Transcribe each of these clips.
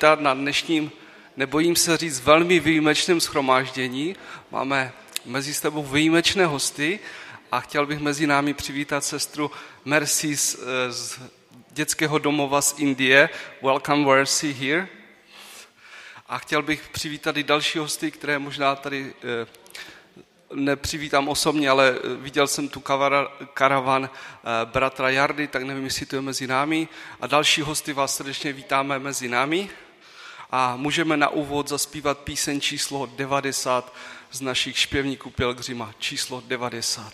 přivítat na dnešním, nebojím se říct, velmi výjimečném schromáždění. Máme mezi sebou výjimečné hosty a chtěl bych mezi námi přivítat sestru Mercy z, z dětského domova z Indie. Welcome Mercy here. A chtěl bych přivítat i další hosty, které možná tady eh, nepřivítám osobně, ale eh, viděl jsem tu karavan eh, bratra Jardy, tak nevím, jestli to je mezi námi. A další hosty vás srdečně vítáme mezi námi. A můžeme na úvod zaspívat píseň číslo 90 z našich špěvníků Pilgrima. Číslo 90.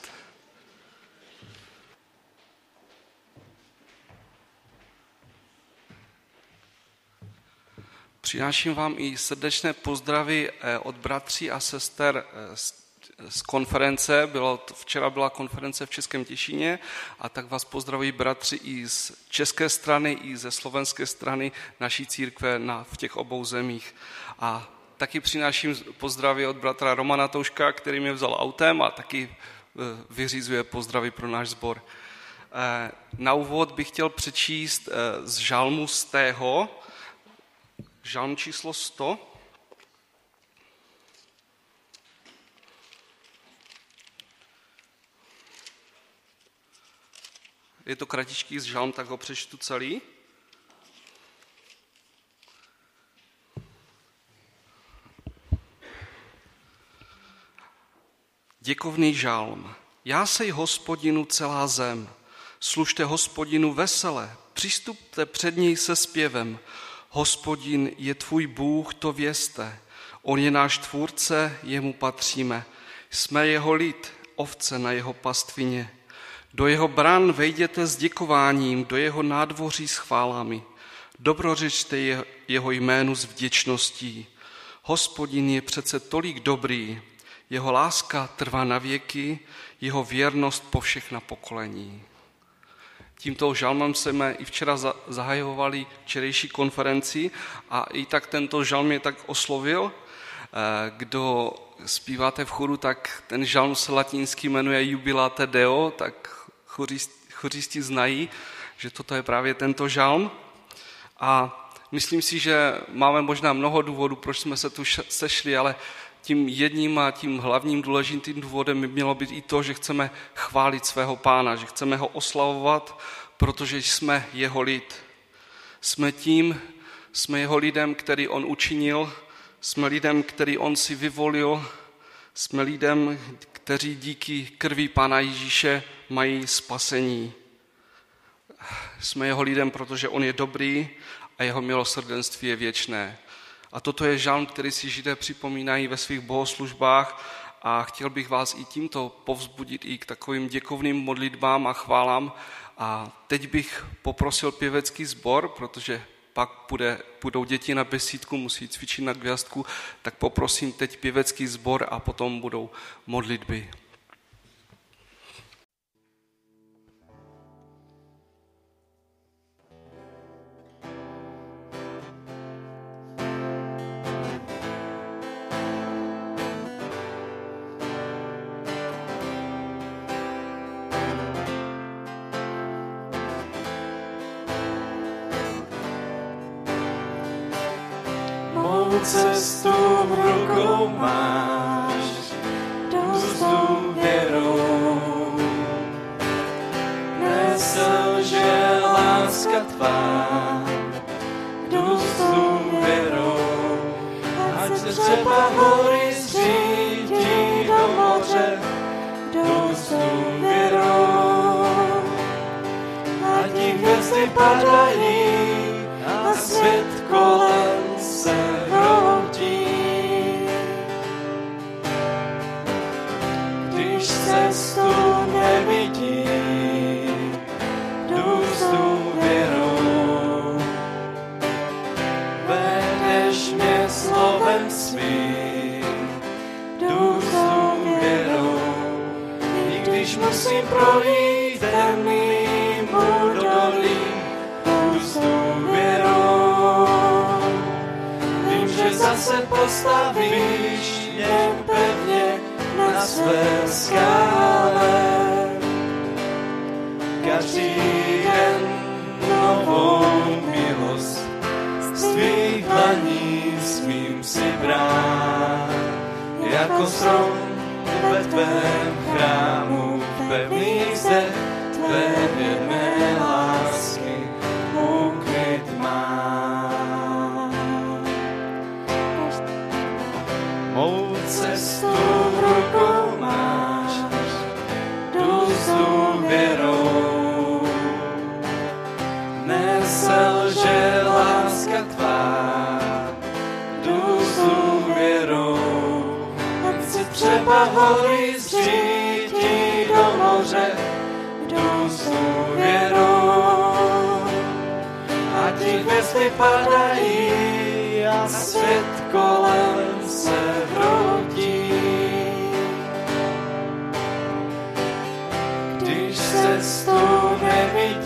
Přináším vám i srdečné pozdravy eh, od bratří a sester z z konference, bylo, včera byla konference v Českém Těšíně a tak vás pozdravují bratři i z české strany, i ze slovenské strany naší církve na, v těch obou zemích. A taky přináším pozdravy od bratra Romana Touška, který mě vzal autem a taky e, vyřízuje pozdravy pro náš sbor. E, na úvod bych chtěl přečíst e, z žalmu z tého, žalm číslo 100, Je to kratičký žalm, tak ho přečtu celý. Děkovný žalm. Já sej hospodinu celá zem. Služte hospodinu vesele, přistupte před něj se zpěvem. Hospodin je tvůj Bůh, to vězte. On je náš tvůrce, jemu patříme. Jsme jeho lid, ovce na jeho pastvině. Do jeho bran vejděte s děkováním, do jeho nádvoří s chválami. Dobrořečte jeho jménu s vděčností. Hospodin je přece tolik dobrý, jeho láska trvá na věky, jeho věrnost po všechna pokolení. Tímto žalmem jsme i včera zahajovali včerejší konferenci a i tak tento žalm je tak oslovil. Eh, kdo zpíváte v choru, tak ten žalm se latinsky jmenuje Jubilate Deo, tak chořisti znají, že toto je právě tento žalm. A myslím si, že máme možná mnoho důvodů, proč jsme se tu sešli, ale tím jedním a tím hlavním důležitým důvodem by mělo být i to, že chceme chválit svého pána, že chceme ho oslavovat, protože jsme jeho lid. Jsme tím, jsme jeho lidem, který on učinil, jsme lidem, který on si vyvolil, jsme lidem, kteří díky krví Pána Ježíše mají spasení. Jsme jeho lidem, protože on je dobrý a jeho milosrdenství je věčné. A toto je žalm, který si židé připomínají ve svých bohoslužbách a chtěl bych vás i tímto povzbudit i k takovým děkovným modlitbám a chválám. A teď bych poprosil pěvecký sbor, protože pak bude, budou děti na besídku, musí cvičit na gvězdku, tak poprosím teď pěvecký sbor a potom budou modlitby. Cestu v rukou máš, dost důvěrou. Neselže láska tvá, důvěrou. Ať se třeba hory zřítí do moře, dost důvěrou. Ať hvězdy padají skále. Každý den novou milost z tvých smím si brát, jako strom ve tvém chrámu, pevný zde tvé třeba hory zřítí do moře, jdu s důvěrou. A ti hvězdy padají a svět kolem se hroutí. Když cestu nevidí,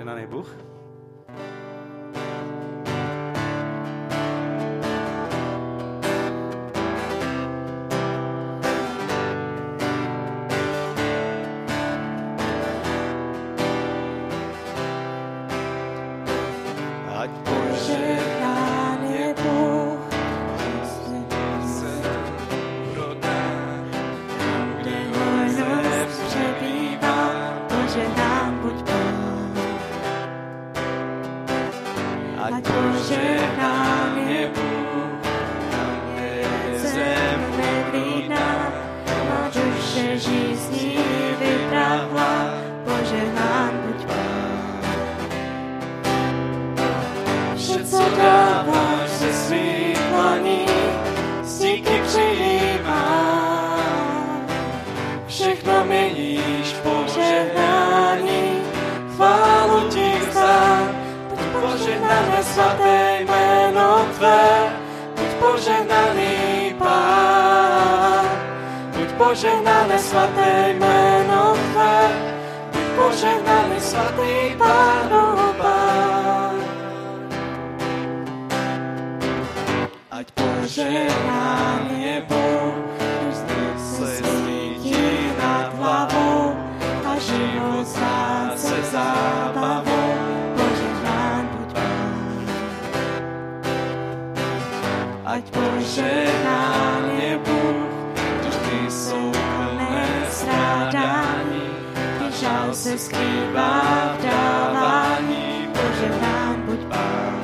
Ať požehnaný Bůh. Požehnané svaté jméno tvé, buď požehnaný svatý Pánův Pán. Ať požehnán je Bůh, vždy se svítí nad hlavou a život stát se zábavou. Ať požehnán se skrývá v dávání. Požehnán buď Pán.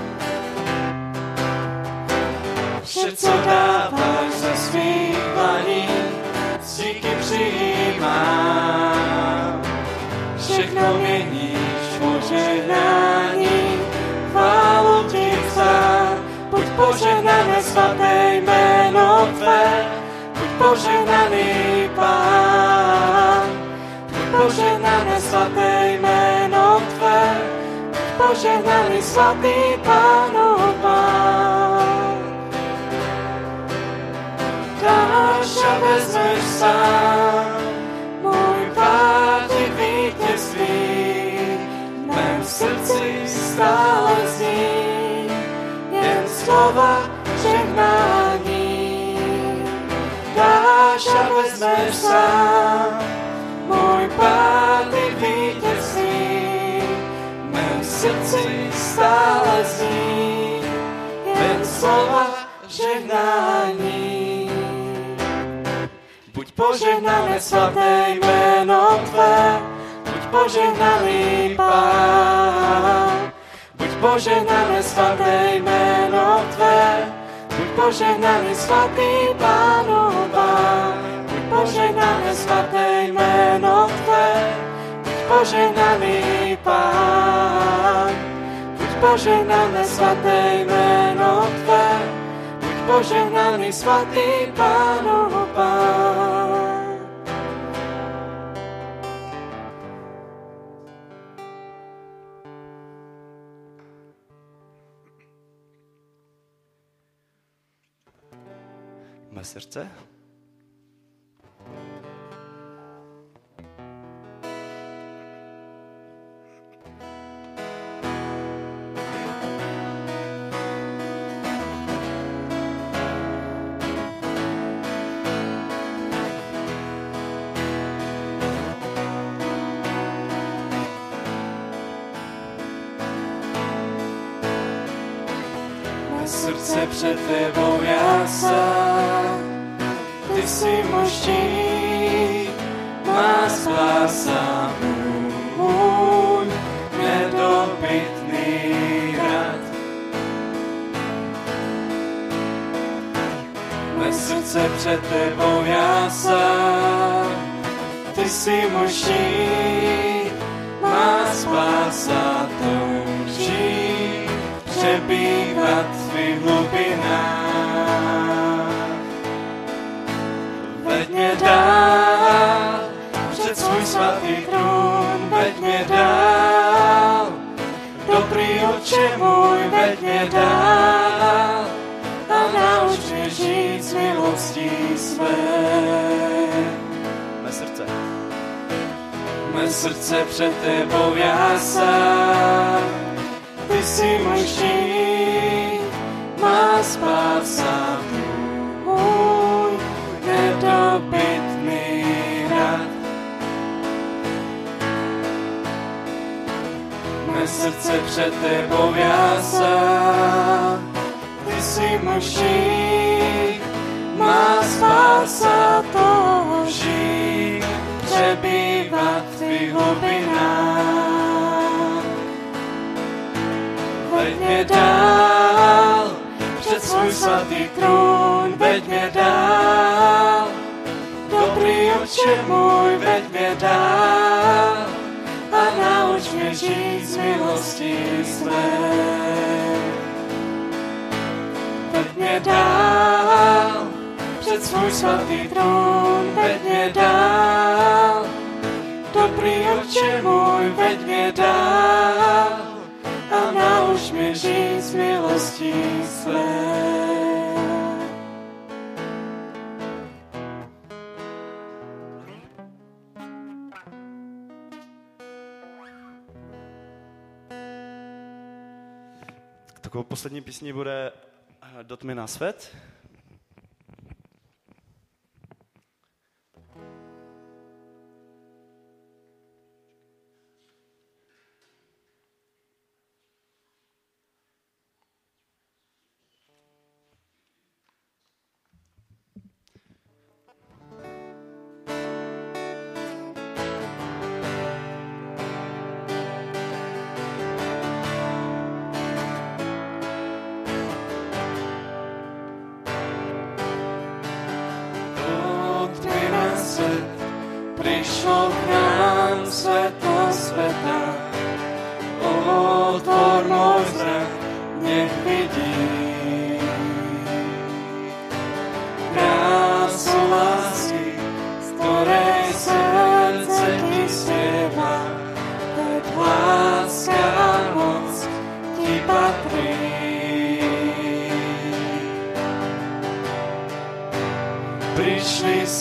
Vše, co dáváš ze svých dlaní, díky přijímám. Všechno měníš požehnání, chválu ti vzdám. Buď požehnané svaté jméno tvé, buď požehnaný Pán. Požehnané svaté jméno tvé, požehnaný svatý Pánův Pán dáš a vezmeš sám. Můj je vítězství, v mém srdci stále zní jen slova žehnání. Dáš a vezmeš sám. Srdci stále zní, jen slova žehnání. Buď požehnané svaté jméno Tvé, buď požehnaný Pán. Buď požehnané svaté jméno Tvé, buď požehnaný svatý Pánu Pán. Buď požehnané svaté jméno Tvé, požehnaný Pán. Buď požehnané svaté jméno Tvé, buď požehnaný svatý Pánu Pán. Mé srdce? Před tebou jásá, ty jsi štít, má spása můj, nedobytný rad. Mé srdce před tebou jásá, ty jsi štít, má spása touží přebývat v tvých veď mě dál a nauč mě žít s milostí své. Mé srdce. Mé srdce před tebou jásá, ty jsi můj štít, má spása srdce před tebou jásá, ty jsi štít, má spása touží, přebývat v tvých hlubinách. Veď mě dál před svůj svatý trůn, veď mě dál. Dobrý oče můj, veď mě dál žít z milosti své. Veď mě dál před svůj svatý trůn, veď mě dál. Dobrý oče můj, veď mě dál poslední písní bude eh, Do tmy na svět.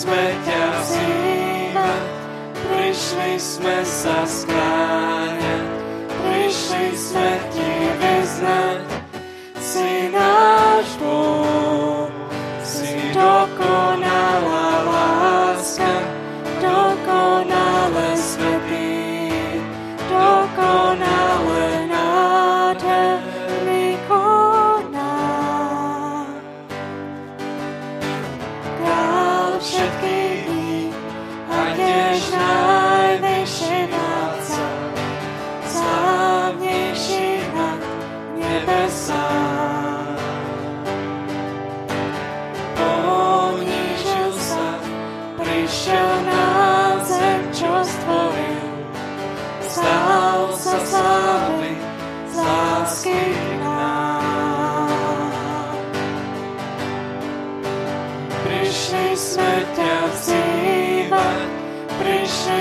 Prišli sme ťa vzývať, prišli sme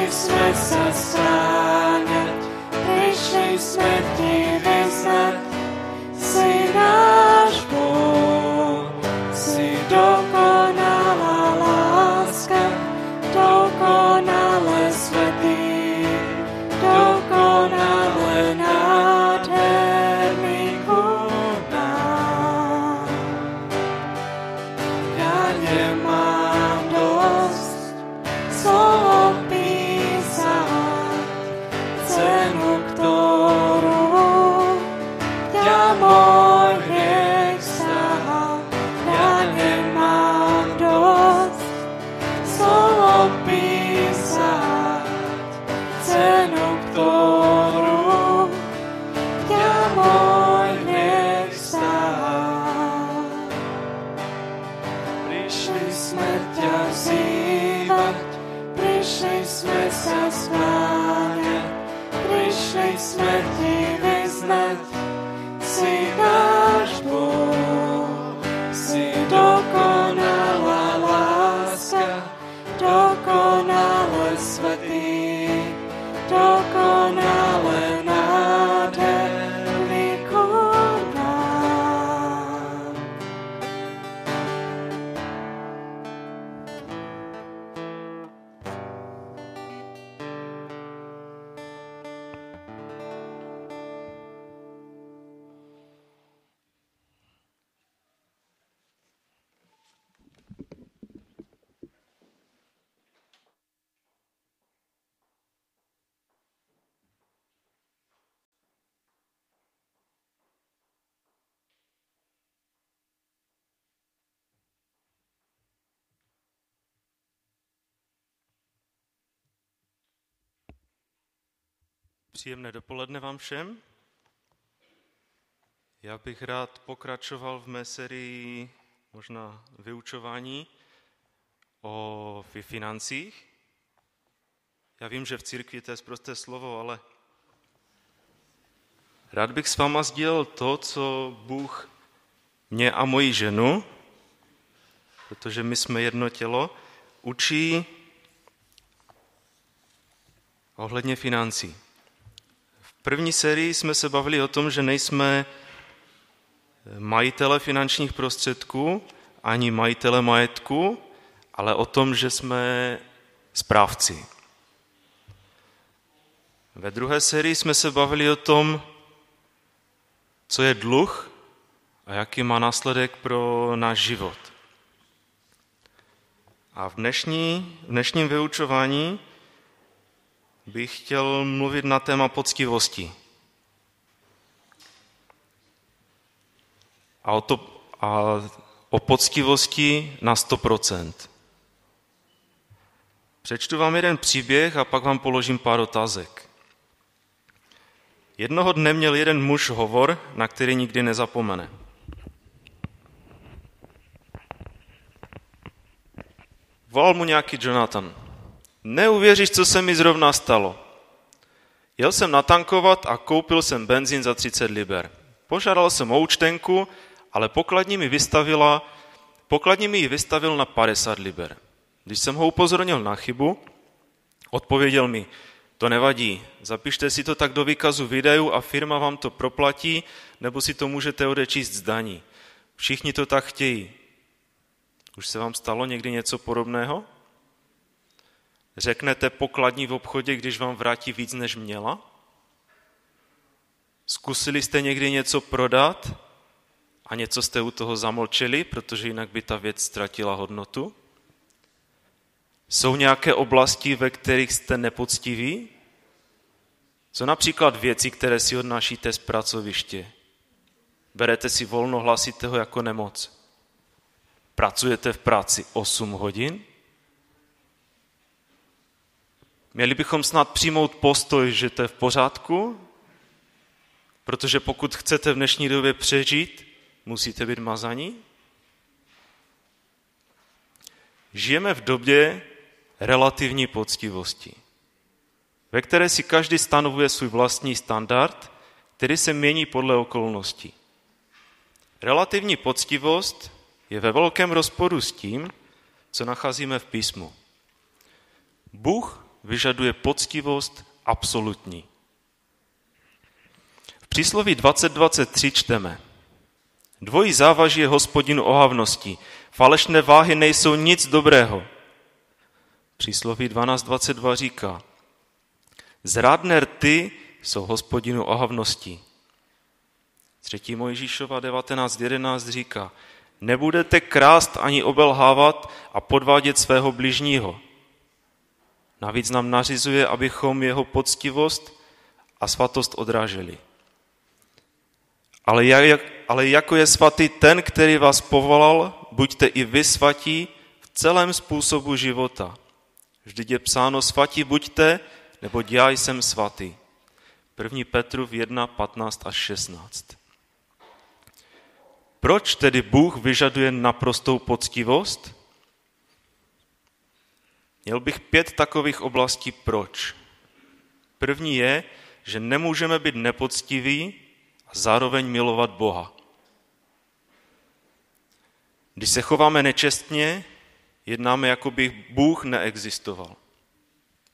Christmas a star. Dokonale svetý, Příjemné dopoledne vám všem. Já bych rád pokračoval v mé sérii možná vyučování o fi- financích. Já vím, že v církvi to je prosté slovo, ale rád bych s váma sdílel to, co Bůh mě a moji ženu, protože my jsme jedno tělo, učí ohledně financí. První sérii jsme se bavili o tom, že nejsme majitele finančních prostředků ani majitele majetku, ale o tom, že jsme správci. Ve druhé sérii jsme se bavili o tom, co je dluh a jaký má následek pro náš život. A v, dnešní, v dnešním vyučování bych chtěl mluvit na téma poctivosti. A o, to, a o poctivosti na 100%. Přečtu vám jeden příběh a pak vám položím pár otázek. Jednoho dne měl jeden muž hovor, na který nikdy nezapomene. Volal mu nějaký Jonathan. Neuvěříš, co se mi zrovna stalo. Jel jsem natankovat a koupil jsem benzín za 30 liber. Požádal jsem o účtenku, ale pokladní mi vystavila, pokladní mi ji vystavil na 50 liber. Když jsem ho upozornil na chybu, odpověděl mi, to nevadí, zapište si to tak do výkazu výdajů a firma vám to proplatí, nebo si to můžete odečíst z daní. Všichni to tak chtějí. Už se vám stalo někdy něco podobného? Řeknete pokladní v obchodě, když vám vrátí víc, než měla? Zkusili jste někdy něco prodat a něco jste u toho zamlčeli, protože jinak by ta věc ztratila hodnotu? Jsou nějaké oblasti, ve kterých jste nepoctiví? Co například věci, které si odnášíte z pracoviště? Berete si volno, hlasíte ho jako nemoc. Pracujete v práci 8 hodin? Měli bychom snad přijmout postoj, že to je v pořádku, protože pokud chcete v dnešní době přežít, musíte být mazaní. Žijeme v době relativní poctivosti, ve které si každý stanovuje svůj vlastní standard, který se mění podle okolností. Relativní poctivost je ve velkém rozporu s tím, co nacházíme v písmu. Bůh vyžaduje poctivost absolutní. V přísloví 2023 čteme Dvojí závaží je hospodinu ohavnosti. Falešné váhy nejsou nic dobrého. Přísloví 12.22 říká Zrádné rty jsou hospodinu ohavností. Třetí Mojžíšova 19.11 říká Nebudete krást ani obelhávat a podvádět svého bližního. Navíc nám nařizuje, abychom jeho poctivost a svatost odráželi. Ale, jak, ale jako je svatý ten, který vás povolal, buďte i vy svatí v celém způsobu života. Vždyť je psáno svatí buďte, nebo já jsem svatý. 1. Petrův 1, 15 až 16. Proč tedy Bůh vyžaduje naprostou poctivost? Měl bych pět takových oblastí proč. První je, že nemůžeme být nepoctiví a zároveň milovat Boha. Když se chováme nečestně, jednáme, jako by Bůh neexistoval.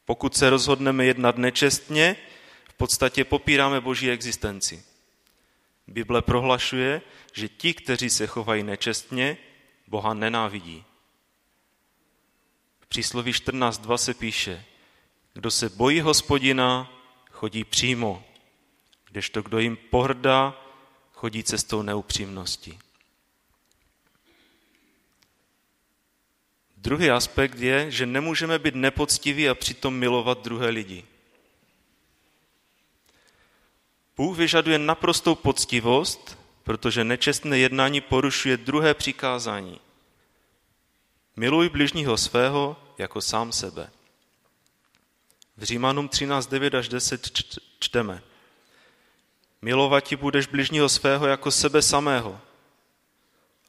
Pokud se rozhodneme jednat nečestně, v podstatě popíráme Boží existenci. Bible prohlašuje, že ti, kteří se chovají nečestně, Boha nenávidí. Přísloví 14.2 se píše, kdo se bojí hospodina, chodí přímo, kdežto kdo jim pohrdá, chodí cestou neupřímnosti. Druhý aspekt je, že nemůžeme být nepoctiví a přitom milovat druhé lidi. Bůh vyžaduje naprostou poctivost, protože nečestné jednání porušuje druhé přikázání. Miluj bližního svého jako sám sebe. V Římanům 13, až 10 čteme. Milovat ti budeš bližního svého jako sebe samého.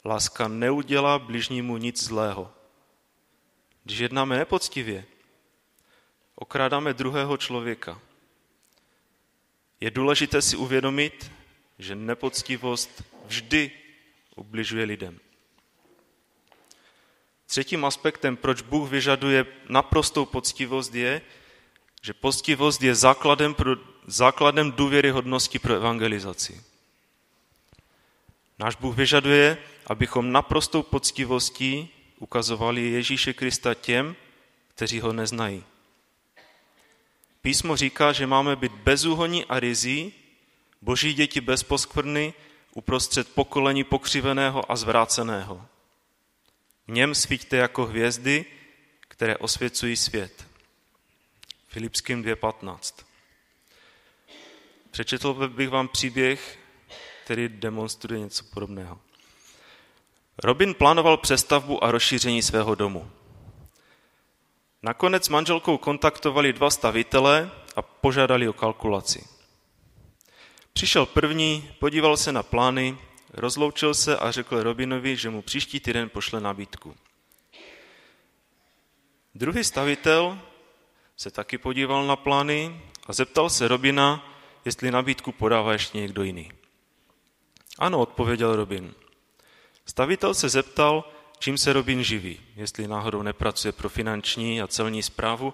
Láska neudělá bližnímu nic zlého. Když jednáme nepoctivě, okrádáme druhého člověka. Je důležité si uvědomit, že nepoctivost vždy ubližuje lidem. Třetím aspektem, proč Bůh vyžaduje naprostou poctivost, je, že poctivost je základem, pro, základem důvěryhodnosti pro evangelizaci. Náš Bůh vyžaduje, abychom naprostou poctivostí ukazovali Ježíše Krista těm, kteří ho neznají. Písmo říká, že máme být bezúhoní a rizí, boží děti bez poskvrny, uprostřed pokolení pokřiveného a zvráceného. V něm svíťte jako hvězdy, které osvěcují svět. Filipským 2.15. Přečetl bych vám příběh, který demonstruje něco podobného. Robin plánoval přestavbu a rozšíření svého domu. Nakonec manželkou kontaktovali dva stavitele a požádali o kalkulaci. Přišel první, podíval se na plány, rozloučil se a řekl Robinovi, že mu příští týden pošle nabídku. Druhý stavitel se taky podíval na plány a zeptal se Robina, jestli nabídku podává ještě někdo jiný. Ano, odpověděl Robin. Stavitel se zeptal, čím se Robin živí, jestli náhodou nepracuje pro finanční a celní zprávu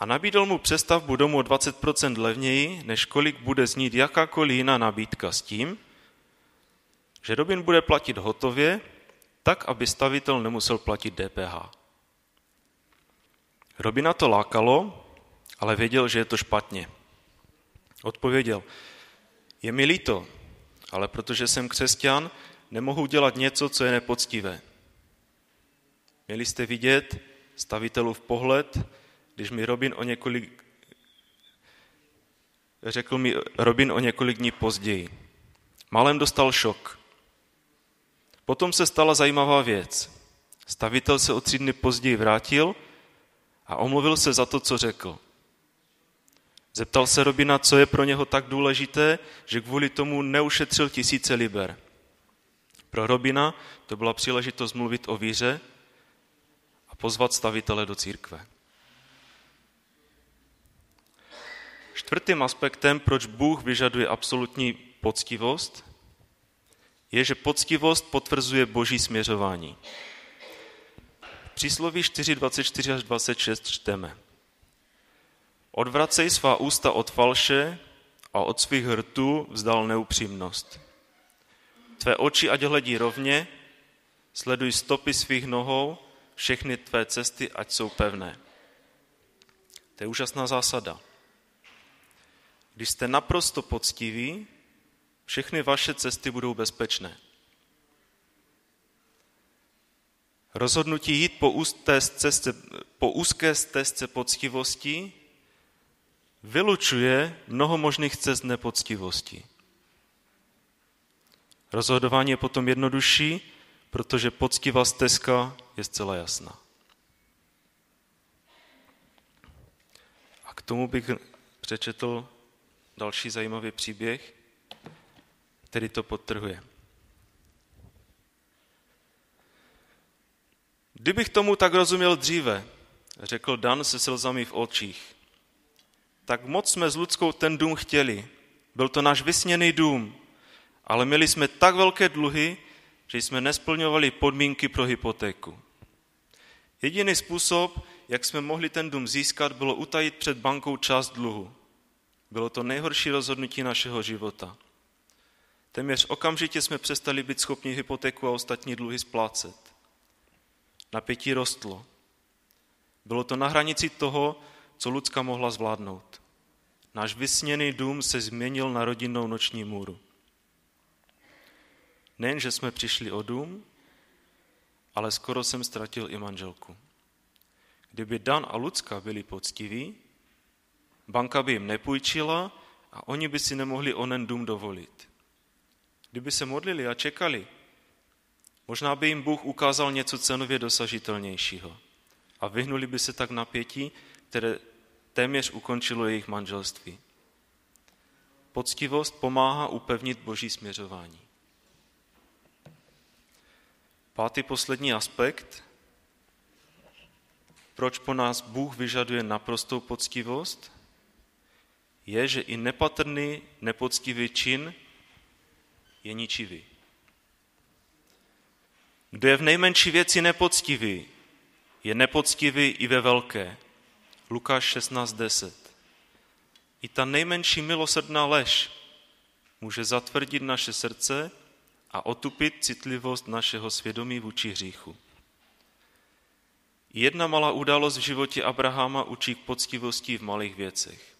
a nabídl mu přestavbu domu o 20% levněji, než kolik bude znít jakákoliv jiná nabídka s tím, že Robin bude platit hotově, tak, aby stavitel nemusel platit DPH. Robina to lákalo, ale věděl, že je to špatně. Odpověděl, je mi líto, ale protože jsem křesťan, nemohu dělat něco, co je nepoctivé. Měli jste vidět stavitelův pohled, když mi Robin o několik, řekl mi Robin o několik dní později. Malem dostal šok. Potom se stala zajímavá věc. Stavitel se o tři dny později vrátil a omluvil se za to, co řekl. Zeptal se Robina, co je pro něho tak důležité, že kvůli tomu neušetřil tisíce liber. Pro Robina to byla příležitost mluvit o víře a pozvat stavitele do církve. Čtvrtým aspektem, proč Bůh vyžaduje absolutní poctivost, je, že poctivost potvrzuje boží směřování. V přísloví 4, 24 až 26 čteme. Odvracej svá ústa od falše a od svých rtů vzdal neupřímnost. Tvé oči ať hledí rovně, sleduj stopy svých nohou, všechny tvé cesty ať jsou pevné. To je úžasná zásada. Když jste naprosto poctiví, všechny vaše cesty budou bezpečné. Rozhodnutí jít po, úzké stezce, po úzké stezce poctivosti vylučuje mnoho možných cest nepoctivosti. Rozhodování je potom jednodušší, protože poctivá stezka je zcela jasná. A k tomu bych přečetl další zajímavý příběh, který to podtrhuje. Kdybych tomu tak rozuměl dříve, řekl Dan se slzami v očích, tak moc jsme s Ludskou ten dům chtěli. Byl to náš vysněný dům, ale měli jsme tak velké dluhy, že jsme nesplňovali podmínky pro hypotéku. Jediný způsob, jak jsme mohli ten dům získat, bylo utajit před bankou část dluhu. Bylo to nejhorší rozhodnutí našeho života. Téměř okamžitě jsme přestali být schopni hypotéku a ostatní dluhy splácet. Napětí rostlo. Bylo to na hranici toho, co Lucka mohla zvládnout. Náš vysněný dům se změnil na rodinnou noční můru. Nejen, že jsme přišli o dům, ale skoro jsem ztratil i manželku. Kdyby Dan a Lucka byli poctiví, banka by jim nepůjčila a oni by si nemohli onen dům dovolit. Kdyby se modlili a čekali, možná by jim Bůh ukázal něco cenově dosažitelnějšího a vyhnuli by se tak napětí, které téměř ukončilo jejich manželství. Poctivost pomáhá upevnit boží směřování. Pátý poslední aspekt, proč po nás Bůh vyžaduje naprostou poctivost, je, že i nepatrný, nepoctivý čin je ničivý. Kdo je v nejmenší věci nepoctivý, je nepoctivý i ve velké. Lukáš 16.10. I ta nejmenší milosrdná lež může zatvrdit naše srdce a otupit citlivost našeho svědomí vůči hříchu. Jedna malá událost v životě Abrahama učí k poctivosti v malých věcech.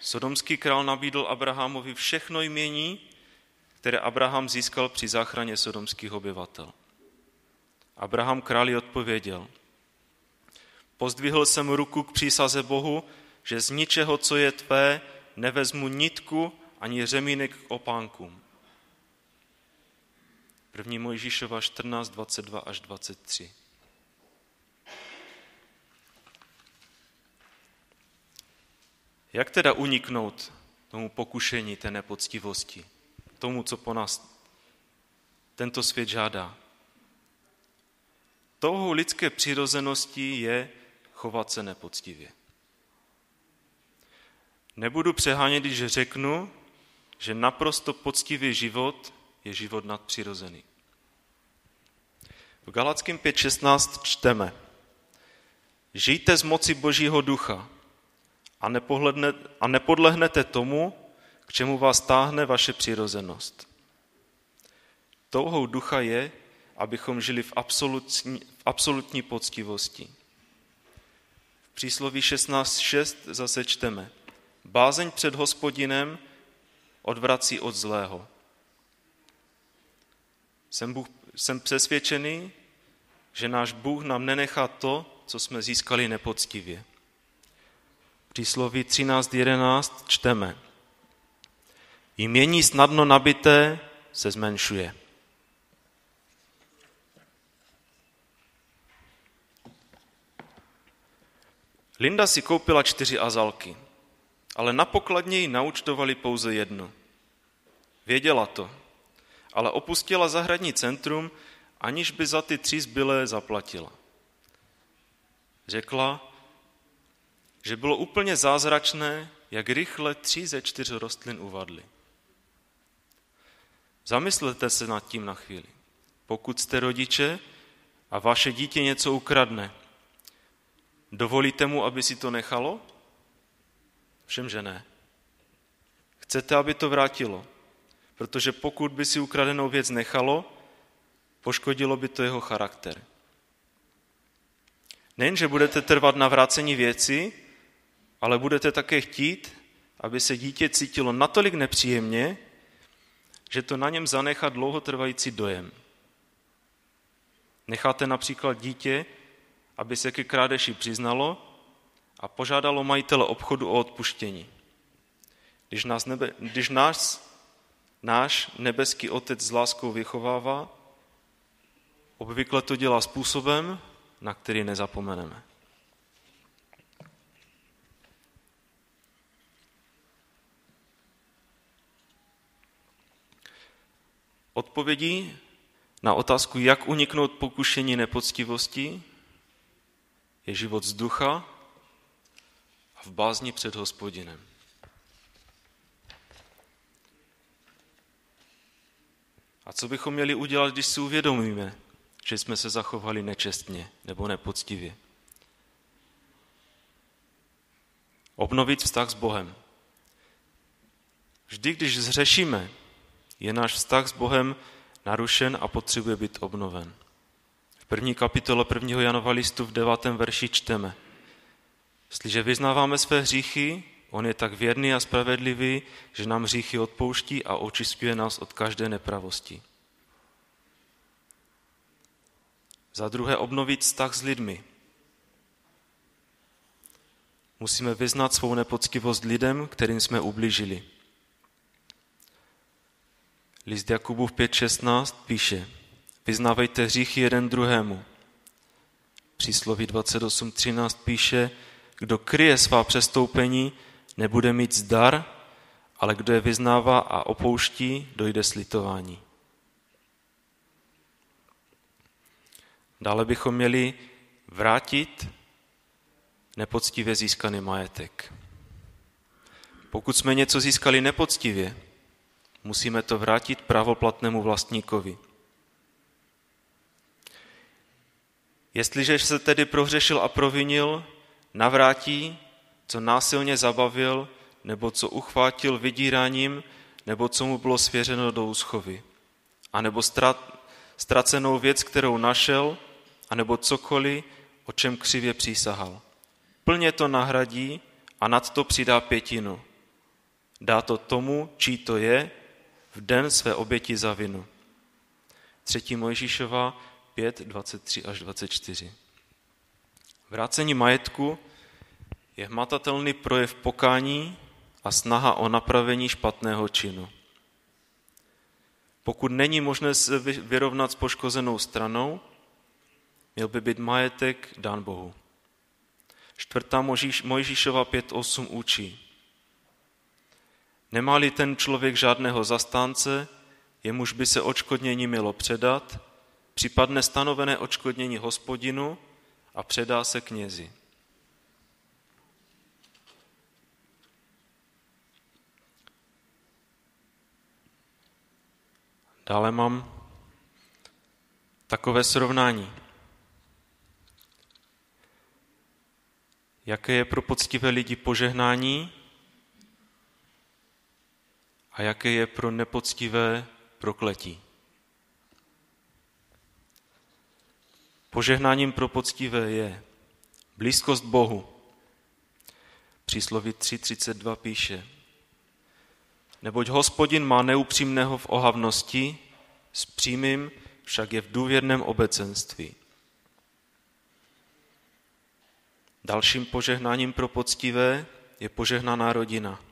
Sodomský král nabídl Abrahamovi všechno jmění, které Abraham získal při záchraně sodomských obyvatel. Abraham králi odpověděl, pozdvihl jsem ruku k přísaze Bohu, že z ničeho, co je tvé, nevezmu nitku ani řemínek k opánkům. 1. Mojžíšova 14, 22 až 23. Jak teda uniknout tomu pokušení té nepoctivosti, tomu, co po nás tento svět žádá? Touhou lidské přirozenosti je chovat se nepoctivě. Nebudu přehánět, když řeknu, že naprosto poctivý život je život nadpřirozený. V Galackém 5.16 čteme Žijte z moci Božího ducha a, a nepodlehnete tomu, čemu vás táhne vaše přirozenost. Touhou ducha je, abychom žili v absolutní, v absolutní poctivosti. V přísloví 16.6 zase čteme Bázeň před hospodinem odvrací od zlého. Jsem, Bůh, jsem přesvědčený, že náš Bůh nám nenechá to, co jsme získali nepoctivě. Přísloví 13.11 čteme. Jmění snadno nabité se zmenšuje. Linda si koupila čtyři azalky. ale na pokladně jí naučtovali pouze jednu. Věděla to, ale opustila zahradní centrum, aniž by za ty tři zbylé zaplatila. Řekla, že bylo úplně zázračné, jak rychle tři ze čtyř rostlin uvadly. Zamyslete se nad tím na chvíli. Pokud jste rodiče a vaše dítě něco ukradne, dovolíte mu, aby si to nechalo? Všem, že ne. Chcete, aby to vrátilo, protože pokud by si ukradenou věc nechalo, poškodilo by to jeho charakter. Nejenže budete trvat na vrácení věci, ale budete také chtít, aby se dítě cítilo natolik nepříjemně, že to na něm zanechá dlouhotrvající dojem. Necháte například dítě, aby se ke krádeši přiznalo a požádalo majitele obchodu o odpuštění. Když, nás nebe, když nás, náš nebeský otec s láskou vychovává, obvykle to dělá způsobem, na který nezapomeneme. Odpovědí na otázku, jak uniknout pokušení nepoctivosti, je život z ducha a v bázni před hospodinem. A co bychom měli udělat, když si uvědomíme, že jsme se zachovali nečestně nebo nepoctivě? Obnovit vztah s Bohem. Vždy, když zřešíme, je náš vztah s Bohem narušen a potřebuje být obnoven. V první kapitole prvního Janova listu v devátém verši čteme. Jestliže vyznáváme své hříchy, on je tak věrný a spravedlivý, že nám hříchy odpouští a očistuje nás od každé nepravosti. Za druhé obnovit vztah s lidmi. Musíme vyznat svou nepoctivost lidem, kterým jsme ublížili. List Jakubův 5.16 píše, vyznávejte hříchy jeden druhému. Přísloví 28.13 píše, kdo kryje svá přestoupení, nebude mít zdar, ale kdo je vyznává a opouští, dojde slitování. Dále bychom měli vrátit nepoctivě získaný majetek. Pokud jsme něco získali nepoctivě, musíme to vrátit pravoplatnému vlastníkovi. Jestliže se tedy prohřešil a provinil, navrátí, co násilně zabavil, nebo co uchvátil vydíráním, nebo co mu bylo svěřeno do úschovy, anebo ztracenou věc, kterou našel, anebo cokoliv, o čem křivě přísahal. Plně to nahradí a nad to přidá pětinu. Dá to tomu, čí to je, v den své oběti za vinu. 3. Mojžíšova 5, 23 až 24. Vrácení majetku je hmatatelný projev pokání a snaha o napravení špatného činu. Pokud není možné se vyrovnat s poškozenou stranou, měl by být majetek dán Bohu. Čtvrtá Mojžíšova 5.8 učí. Nemá-li ten člověk žádného zastánce, jemuž by se očkodnění mělo předat, připadne stanovené očkodnění hospodinu a předá se knězi. Dále mám takové srovnání. Jaké je pro poctivé lidi požehnání a jaké je pro nepoctivé prokletí. Požehnáním pro poctivé je blízkost Bohu. Přísloví 3.32 píše, neboť hospodin má neupřímného v ohavnosti, s přímým však je v důvěrném obecenství. Dalším požehnáním pro poctivé je požehnaná rodina –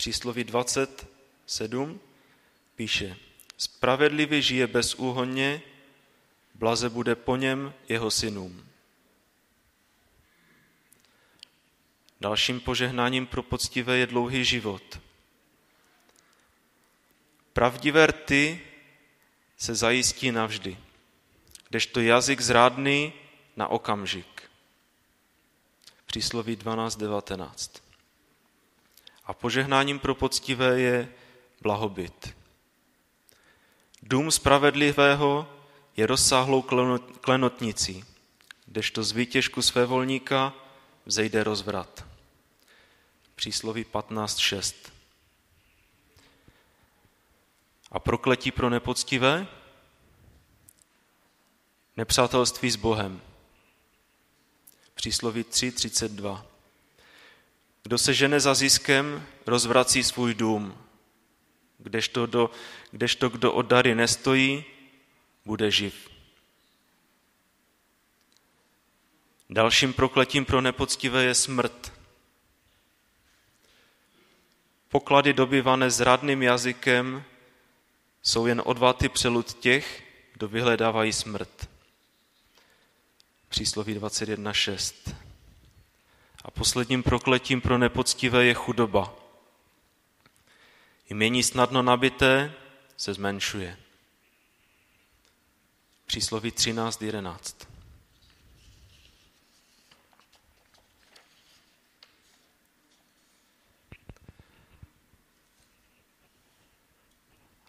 přísloví 27 píše, spravedlivý žije bezúhonně, blaze bude po něm jeho synům. Dalším požehnáním pro poctivé je dlouhý život. Pravdivé rty se zajistí navždy, kdežto jazyk zrádný na okamžik. Přísloví 12.19. A požehnáním pro poctivé je blahobyt. Dům spravedlivého je rozsáhlou klenotnicí, kdežto z výtěžku své volníka vzejde rozvrat. Přísloví 15.6. A prokletí pro nepoctivé? Nepřátelství s Bohem. Přísloví 3.32. Kdo se žene za ziskem, rozvrací svůj dům. Kdežto, do, kdežto kdo od dary nestojí, bude živ. Dalším prokletím pro nepoctivé je smrt. Poklady dobyvané zradným jazykem jsou jen odvaty přelud těch, kdo vyhledávají smrt. Přísloví 21.6. A posledním prokletím pro nepoctivé je chudoba. Jmění snadno nabité se zmenšuje. Přísloví 13.11.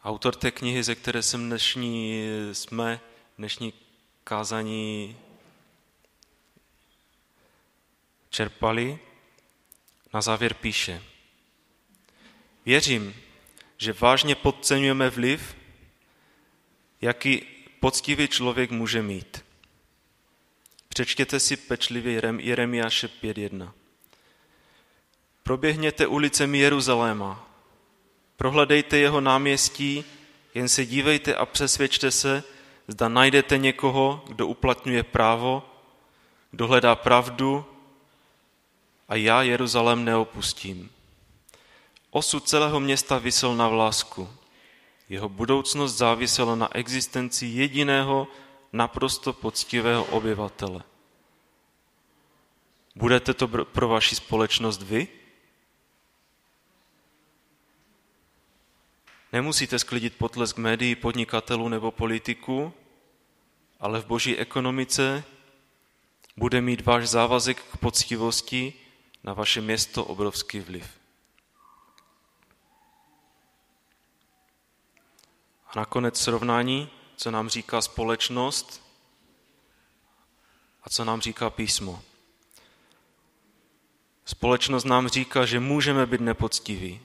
Autor té knihy, ze které jsem dnešní, jsme dnešní kázání čerpali, na závěr píše. Věřím, že vážně podceňujeme vliv, jaký poctivý člověk může mít. Přečtěte si pečlivě Jeremiáše 5.1. Proběhněte ulicemi Jeruzaléma, prohledejte jeho náměstí, jen se dívejte a přesvědčte se, zda najdete někoho, kdo uplatňuje právo, kdo hledá pravdu a já Jeruzalém neopustím. Osud celého města vysel na vlásku. Jeho budoucnost závisela na existenci jediného naprosto poctivého obyvatele. Budete to pro vaši společnost vy? Nemusíte sklidit potlesk médií, podnikatelů nebo politiků, ale v boží ekonomice bude mít váš závazek k poctivosti na vaše město obrovský vliv. A nakonec srovnání, co nám říká společnost a co nám říká písmo. Společnost nám říká, že můžeme být nepoctiví,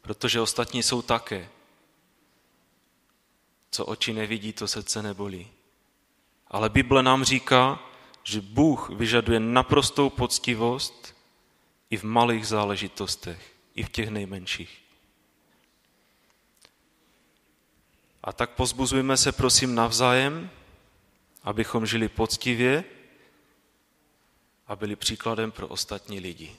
protože ostatní jsou také. Co oči nevidí, to srdce nebolí. Ale Bible nám říká, že Bůh vyžaduje naprostou poctivost i v malých záležitostech, i v těch nejmenších. A tak pozbuzujme se prosím navzájem, abychom žili poctivě a byli příkladem pro ostatní lidi.